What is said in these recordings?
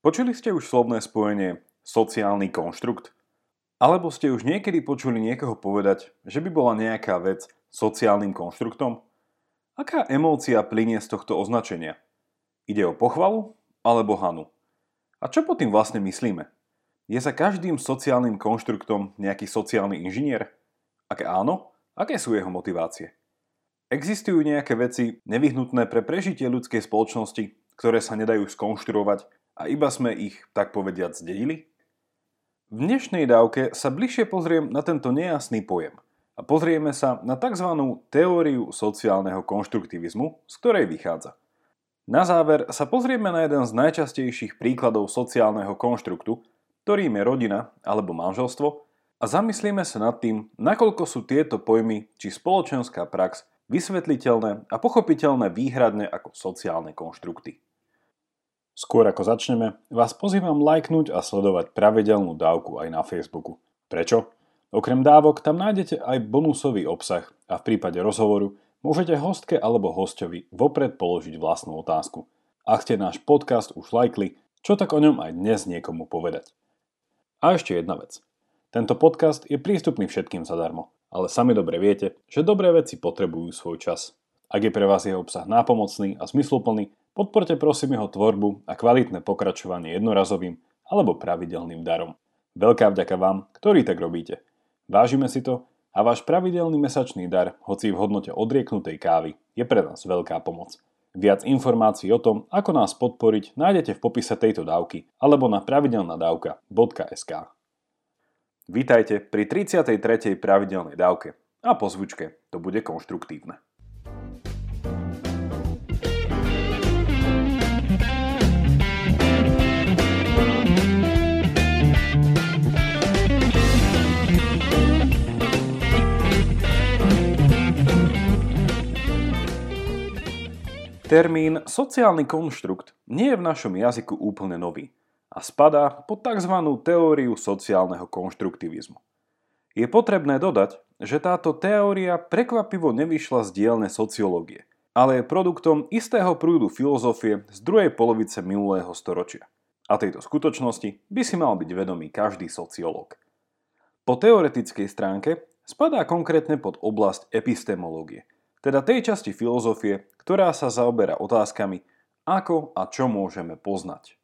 Počuli ste už slovné spojenie sociálny konštrukt? Alebo ste už niekedy počuli niekoho povedať, že by bola nejaká vec sociálnym konštruktom? Aká emócia plinie z tohto označenia? Ide o pochvalu alebo hanu? A čo pod tým vlastne myslíme? Je za každým sociálnym konštruktom nejaký sociálny inžinier? Ak áno, aké sú jeho motivácie? Existujú nejaké veci nevyhnutné pre prežitie ľudskej spoločnosti, ktoré sa nedajú skonštruovať a iba sme ich, tak povediať, zdedili? V dnešnej dávke sa bližšie pozriem na tento nejasný pojem a pozrieme sa na tzv. teóriu sociálneho konštruktivizmu, z ktorej vychádza. Na záver sa pozrieme na jeden z najčastejších príkladov sociálneho konštruktu, ktorým je rodina alebo manželstvo a zamyslíme sa nad tým, nakoľko sú tieto pojmy či spoločenská prax vysvetliteľné a pochopiteľné výhradne ako sociálne konštrukty. Skôr ako začneme, vás pozývam lajknúť a sledovať pravidelnú dávku aj na Facebooku. Prečo? Okrem dávok tam nájdete aj bonusový obsah a v prípade rozhovoru môžete hostke alebo hostovi vopred položiť vlastnú otázku. Ak ste náš podcast už lajkli, čo tak o ňom aj dnes niekomu povedať. A ešte jedna vec. Tento podcast je prístupný všetkým zadarmo, ale sami dobre viete, že dobré veci potrebujú svoj čas. Ak je pre vás jeho obsah nápomocný a zmysluplný, Podporte prosím jeho tvorbu a kvalitné pokračovanie jednorazovým alebo pravidelným darom. Veľká vďaka vám, ktorí tak robíte. Vážime si to a váš pravidelný mesačný dar, hoci v hodnote odrieknutej kávy, je pre nás veľká pomoc. Viac informácií o tom, ako nás podporiť, nájdete v popise tejto dávky alebo na pravidelnadavka.sk. Vítajte pri 33. pravidelnej dávke a po zvučke to bude konštruktívne. Termín sociálny konštrukt nie je v našom jazyku úplne nový a spadá pod tzv. teóriu sociálneho konštruktivizmu. Je potrebné dodať, že táto teória prekvapivo nevyšla z dielne sociológie, ale je produktom istého prúdu filozofie z druhej polovice minulého storočia. A tejto skutočnosti by si mal byť vedomý každý sociológ. Po teoretickej stránke spadá konkrétne pod oblasť epistemológie – teda tej časti filozofie, ktorá sa zaoberá otázkami, ako a čo môžeme poznať.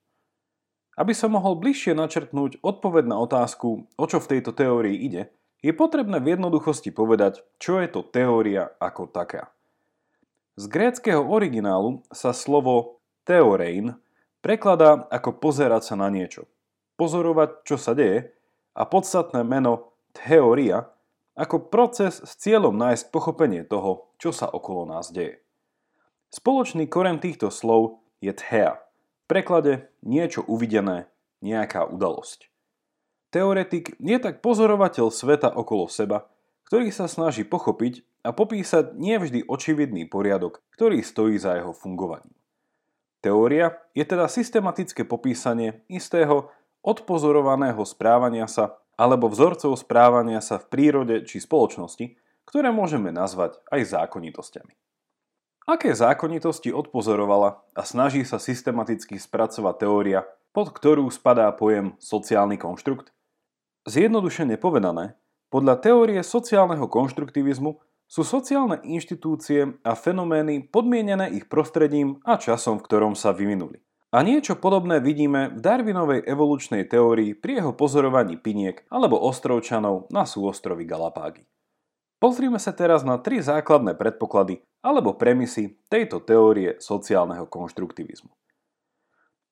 Aby sa mohol bližšie načrtnúť odpoveď na otázku, o čo v tejto teórii ide, je potrebné v jednoduchosti povedať, čo je to teória ako taká. Z gréckého originálu sa slovo teorein prekladá ako pozerať sa na niečo, pozorovať, čo sa deje a podstatné meno teória ako proces s cieľom nájsť pochopenie toho, čo sa okolo nás deje. Spoločný koren týchto slov je thea, v preklade niečo uvidené, nejaká udalosť. Teoretik je tak pozorovateľ sveta okolo seba, ktorý sa snaží pochopiť a popísať nevždy očividný poriadok, ktorý stojí za jeho fungovaním. Teória je teda systematické popísanie istého odpozorovaného správania sa alebo vzorcov správania sa v prírode či spoločnosti, ktoré môžeme nazvať aj zákonitosťami. Aké zákonitosti odpozorovala a snaží sa systematicky spracovať teória, pod ktorú spadá pojem sociálny konštrukt? Zjednodušene povedané, podľa teórie sociálneho konštruktivizmu sú sociálne inštitúcie a fenomény podmienené ich prostredím a časom, v ktorom sa vyvinuli. A niečo podobné vidíme v Darwinovej evolučnej teórii pri jeho pozorovaní piniek alebo ostrovčanov na súostrovi Galapágy. Pozrime sa teraz na tri základné predpoklady alebo premisy tejto teórie sociálneho konštruktivizmu.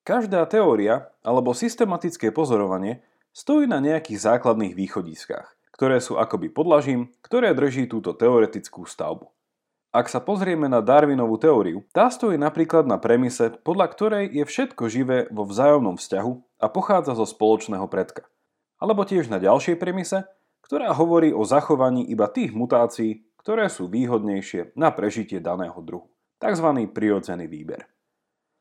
Každá teória alebo systematické pozorovanie stojí na nejakých základných východiskách, ktoré sú akoby podlažím, ktoré drží túto teoretickú stavbu. Ak sa pozrieme na Darwinovú teóriu, tá stojí napríklad na premise, podľa ktorej je všetko živé vo vzájomnom vzťahu a pochádza zo spoločného predka. Alebo tiež na ďalšej premise, ktorá hovorí o zachovaní iba tých mutácií, ktoré sú výhodnejšie na prežitie daného druhu. Tzv. prirodzený výber.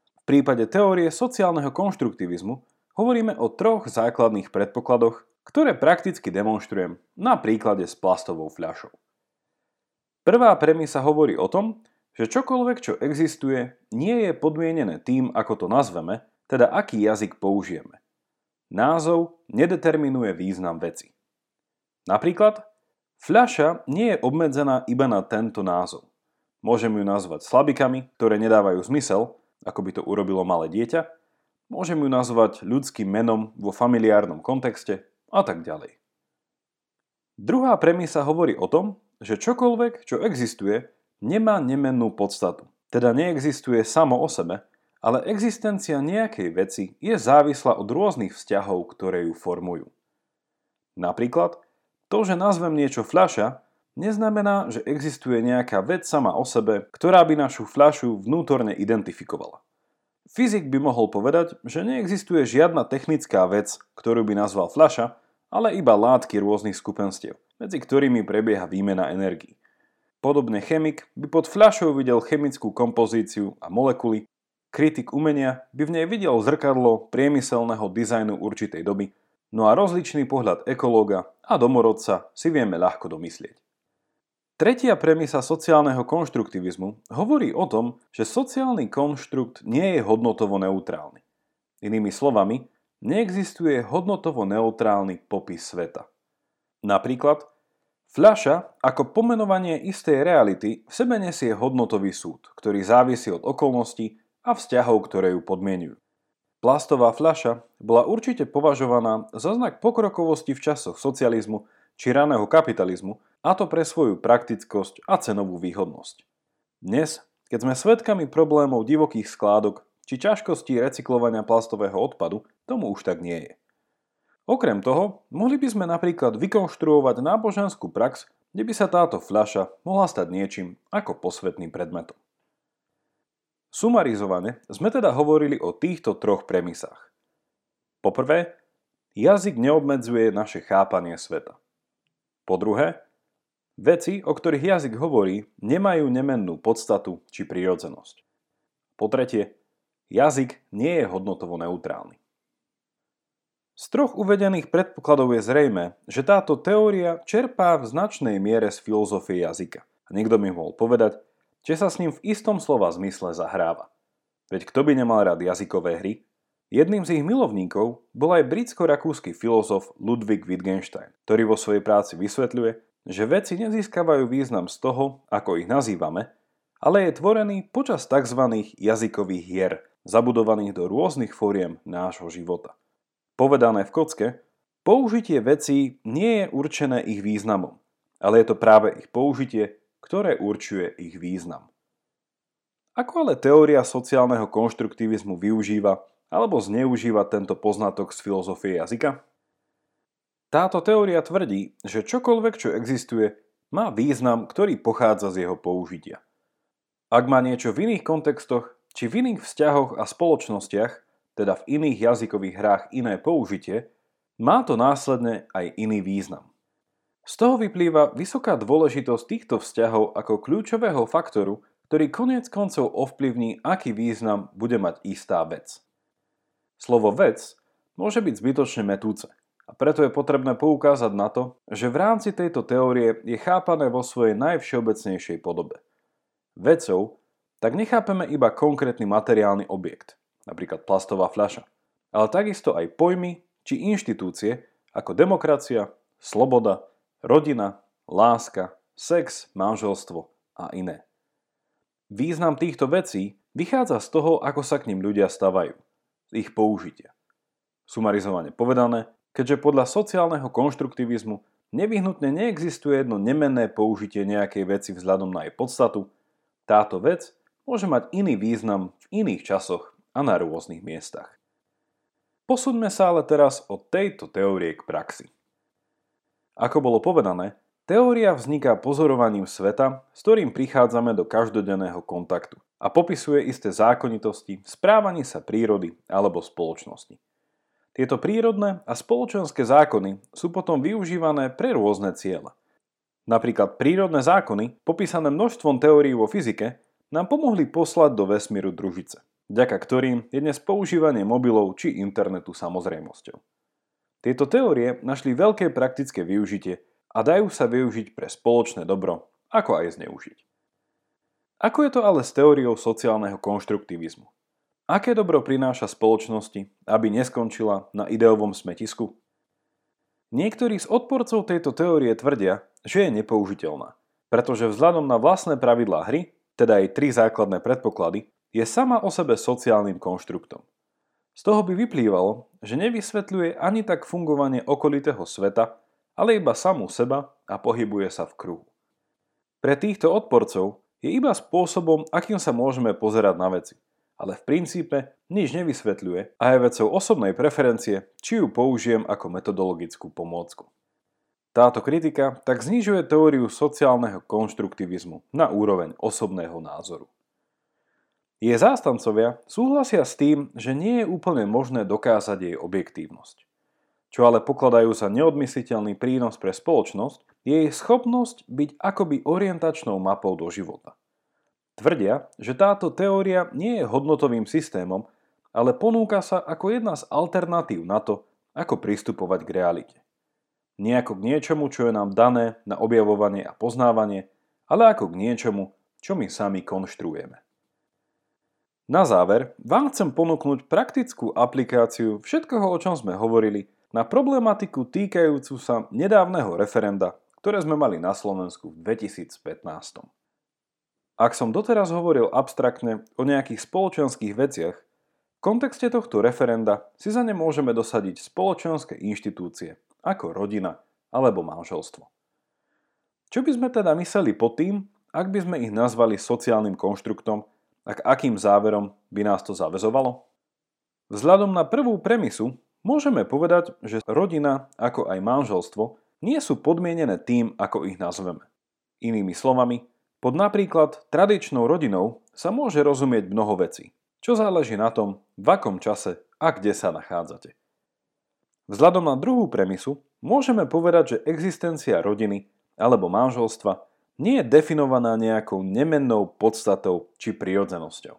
V prípade teórie sociálneho konštruktivizmu hovoríme o troch základných predpokladoch, ktoré prakticky demonstrujem na príklade s plastovou fľašou. Prvá premisa hovorí o tom, že čokoľvek, čo existuje, nie je podmienené tým, ako to nazveme, teda aký jazyk použijeme. Názov nedeterminuje význam veci. Napríklad, fľaša nie je obmedzená iba na tento názov. Môžem ju nazvať slabikami, ktoré nedávajú zmysel, ako by to urobilo malé dieťa, môžem ju nazvať ľudským menom vo familiárnom kontexte a tak ďalej. Druhá premisa hovorí o tom, že čokoľvek, čo existuje, nemá nemennú podstatu. Teda neexistuje samo o sebe, ale existencia nejakej veci je závislá od rôznych vzťahov, ktoré ju formujú. Napríklad, to, že nazvem niečo fľaša, neznamená, že existuje nejaká vec sama o sebe, ktorá by našu fľašu vnútorne identifikovala. Fyzik by mohol povedať, že neexistuje žiadna technická vec, ktorú by nazval fľaša, ale iba látky rôznych skupenstiev, medzi ktorými prebieha výmena energií. Podobne chemik by pod fľašou videl chemickú kompozíciu a molekuly, kritik umenia by v nej videl zrkadlo priemyselného dizajnu určitej doby, no a rozličný pohľad ekológa a domorodca si vieme ľahko domyslieť. Tretia premisa sociálneho konštruktivizmu hovorí o tom, že sociálny konštrukt nie je hodnotovo neutrálny. Inými slovami, neexistuje hodnotovo neutrálny popis sveta. Napríklad, fľaša ako pomenovanie istej reality v sebe nesie hodnotový súd, ktorý závisí od okolností a vzťahov, ktoré ju podmienujú. Plastová fľaša bola určite považovaná za znak pokrokovosti v časoch socializmu či raného kapitalizmu, a to pre svoju praktickosť a cenovú výhodnosť. Dnes, keď sme svedkami problémov divokých skládok či ťažkostí recyklovania plastového odpadu, tomu už tak nie je. Okrem toho, mohli by sme napríklad vykonštruovať náboženskú prax, kde by sa táto fľaša mohla stať niečím ako posvetným predmetom. Sumarizovane sme teda hovorili o týchto troch premisách. Poprvé, jazyk neobmedzuje naše chápanie sveta. Po druhé, veci, o ktorých jazyk hovorí, nemajú nemennú podstatu či prírodzenosť. Po tretie, Jazyk nie je hodnotovo neutrálny. Z troch uvedených predpokladov je zrejme, že táto teória čerpá v značnej miere z filozofie jazyka. A niekto mi mohol povedať, že sa s ním v istom slova zmysle zahráva. Veď kto by nemal rád jazykové hry? Jedným z ich milovníkov bol aj britsko-rakúsky filozof Ludwig Wittgenstein, ktorý vo svojej práci vysvetľuje, že veci nezískavajú význam z toho, ako ich nazývame, ale je tvorený počas tzv. jazykových hier, zabudovaných do rôznych fóriem nášho života. Povedané v kocke, použitie vecí nie je určené ich významom, ale je to práve ich použitie, ktoré určuje ich význam. Ako ale teória sociálneho konštruktivizmu využíva alebo zneužíva tento poznatok z filozofie jazyka? Táto teória tvrdí, že čokoľvek, čo existuje, má význam, ktorý pochádza z jeho použitia. Ak má niečo v iných kontextoch či v iných vzťahoch a spoločnostiach, teda v iných jazykových hrách iné použitie, má to následne aj iný význam. Z toho vyplýva vysoká dôležitosť týchto vzťahov ako kľúčového faktoru, ktorý konec koncov ovplyvní, aký význam bude mať istá vec. Slovo vec môže byť zbytočne metúce a preto je potrebné poukázať na to, že v rámci tejto teórie je chápané vo svojej najvšeobecnejšej podobe. Vecou tak nechápeme iba konkrétny materiálny objekt, napríklad plastová fľaša, ale takisto aj pojmy či inštitúcie ako demokracia, sloboda, rodina, láska, sex, manželstvo a iné. Význam týchto vecí vychádza z toho, ako sa k ním ľudia stavajú, z ich použitia. Sumarizovane povedané, keďže podľa sociálneho konštruktivizmu nevyhnutne neexistuje jedno nemenné použitie nejakej veci vzhľadom na jej podstatu, táto vec môže mať iný význam v iných časoch a na rôznych miestach. Posúďme sa ale teraz od tejto teórie k praxi. Ako bolo povedané, teória vzniká pozorovaním sveta, s ktorým prichádzame do každodenného kontaktu a popisuje isté zákonitosti v správaní sa prírody alebo spoločnosti. Tieto prírodné a spoločenské zákony sú potom využívané pre rôzne ciele. Napríklad prírodné zákony, popísané množstvom teórií vo fyzike, nám pomohli poslať do vesmíru družice, vďaka ktorým je dnes používanie mobilov či internetu samozrejmosťou. Tieto teórie našli veľké praktické využitie a dajú sa využiť pre spoločné dobro, ako aj zneužiť. Ako je to ale s teóriou sociálneho konštruktivizmu? Aké dobro prináša spoločnosti, aby neskončila na ideovom smetisku? Niektorí z odporcov tejto teórie tvrdia, že je nepoužiteľná, pretože vzhľadom na vlastné pravidlá hry, teda aj tri základné predpoklady, je sama o sebe sociálnym konštruktom. Z toho by vyplývalo, že nevysvetľuje ani tak fungovanie okolitého sveta, ale iba samú seba a pohybuje sa v kruhu. Pre týchto odporcov je iba spôsobom, akým sa môžeme pozerať na veci – ale v princípe nič nevysvetľuje a je vecou osobnej preferencie, či ju použijem ako metodologickú pomôcku. Táto kritika tak znižuje teóriu sociálneho konštruktivizmu na úroveň osobného názoru. Jej zástancovia súhlasia s tým, že nie je úplne možné dokázať jej objektívnosť. Čo ale pokladajú za neodmysliteľný prínos pre spoločnosť, je jej schopnosť byť akoby orientačnou mapou do života – Tvrdia, že táto teória nie je hodnotovým systémom, ale ponúka sa ako jedna z alternatív na to, ako pristupovať k realite. Ako k niečomu, čo je nám dané na objavovanie a poznávanie, ale ako k niečomu, čo my sami konštruujeme. Na záver vám chcem ponúknuť praktickú aplikáciu všetkoho, o čom sme hovorili, na problematiku týkajúcu sa nedávneho referenda, ktoré sme mali na Slovensku v 2015. Ak som doteraz hovoril abstraktne o nejakých spoločenských veciach, v kontexte tohto referenda si za ne môžeme dosadiť spoločenské inštitúcie, ako rodina alebo manželstvo. Čo by sme teda mysleli pod tým, ak by sme ich nazvali sociálnym konštruktom a k akým záverom by nás to zavezovalo? Vzhľadom na prvú premisu môžeme povedať, že rodina ako aj manželstvo nie sú podmienené tým, ako ich nazveme. Inými slovami, pod napríklad tradičnou rodinou sa môže rozumieť mnoho vecí, čo záleží na tom, v akom čase a kde sa nachádzate. Vzhľadom na druhú premisu môžeme povedať, že existencia rodiny alebo manželstva nie je definovaná nejakou nemennou podstatou či prirodzenosťou.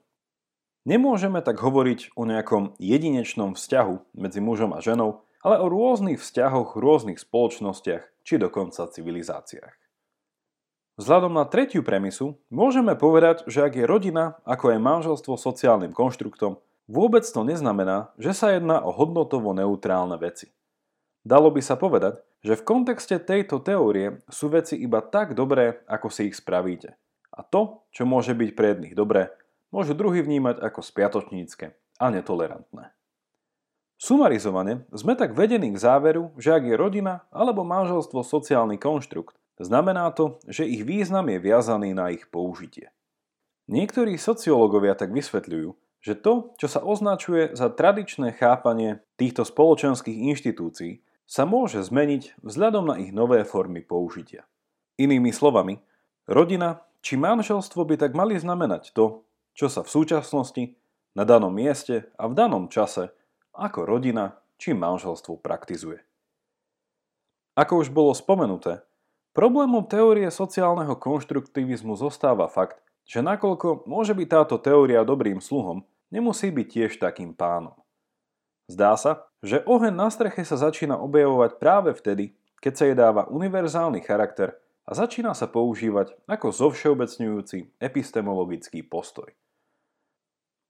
Nemôžeme tak hovoriť o nejakom jedinečnom vzťahu medzi mužom a ženou, ale o rôznych vzťahoch v rôznych spoločnostiach či dokonca civilizáciách. Vzhľadom na tretiu premisu môžeme povedať, že ak je rodina ako aj manželstvo sociálnym konštruktom, vôbec to neznamená, že sa jedná o hodnotovo neutrálne veci. Dalo by sa povedať, že v kontexte tejto teórie sú veci iba tak dobré, ako si ich spravíte. A to, čo môže byť pre jedných dobré, môžu druhý vnímať ako spiatočnícke a netolerantné. Sumarizovane sme tak vedení k záveru, že ak je rodina alebo manželstvo sociálny konštrukt, Znamená to, že ich význam je viazaný na ich použitie. Niektorí sociológovia tak vysvetľujú, že to, čo sa označuje za tradičné chápanie týchto spoločenských inštitúcií, sa môže zmeniť vzhľadom na ich nové formy použitia. Inými slovami, rodina či manželstvo by tak mali znamenať to, čo sa v súčasnosti, na danom mieste a v danom čase ako rodina či manželstvo praktizuje. Ako už bolo spomenuté, Problémom teórie sociálneho konštruktivizmu zostáva fakt, že nakoľko môže byť táto teória dobrým sluhom, nemusí byť tiež takým pánom. Zdá sa, že oheň na streche sa začína objavovať práve vtedy, keď sa jej dáva univerzálny charakter a začína sa používať ako zovšeobecňujúci epistemologický postoj.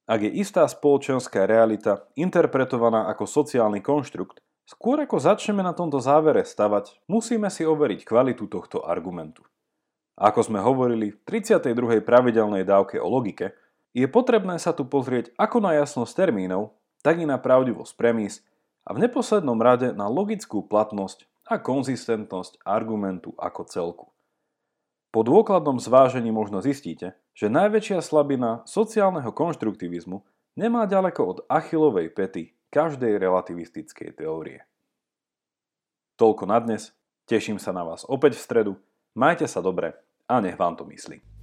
Ak je istá spoločenská realita interpretovaná ako sociálny konštrukt, Skôr ako začneme na tomto závere stavať, musíme si overiť kvalitu tohto argumentu. Ako sme hovorili v 32. pravidelnej dávke o logike, je potrebné sa tu pozrieť ako na jasnosť termínov, tak i na pravdivosť premís a v neposlednom rade na logickú platnosť a konzistentnosť argumentu ako celku. Po dôkladnom zvážení možno zistíte, že najväčšia slabina sociálneho konštruktivizmu nemá ďaleko od achilovej pety každej relativistickej teórie. Toľko na dnes, teším sa na vás opäť v stredu, majte sa dobre a nech vám to myslí.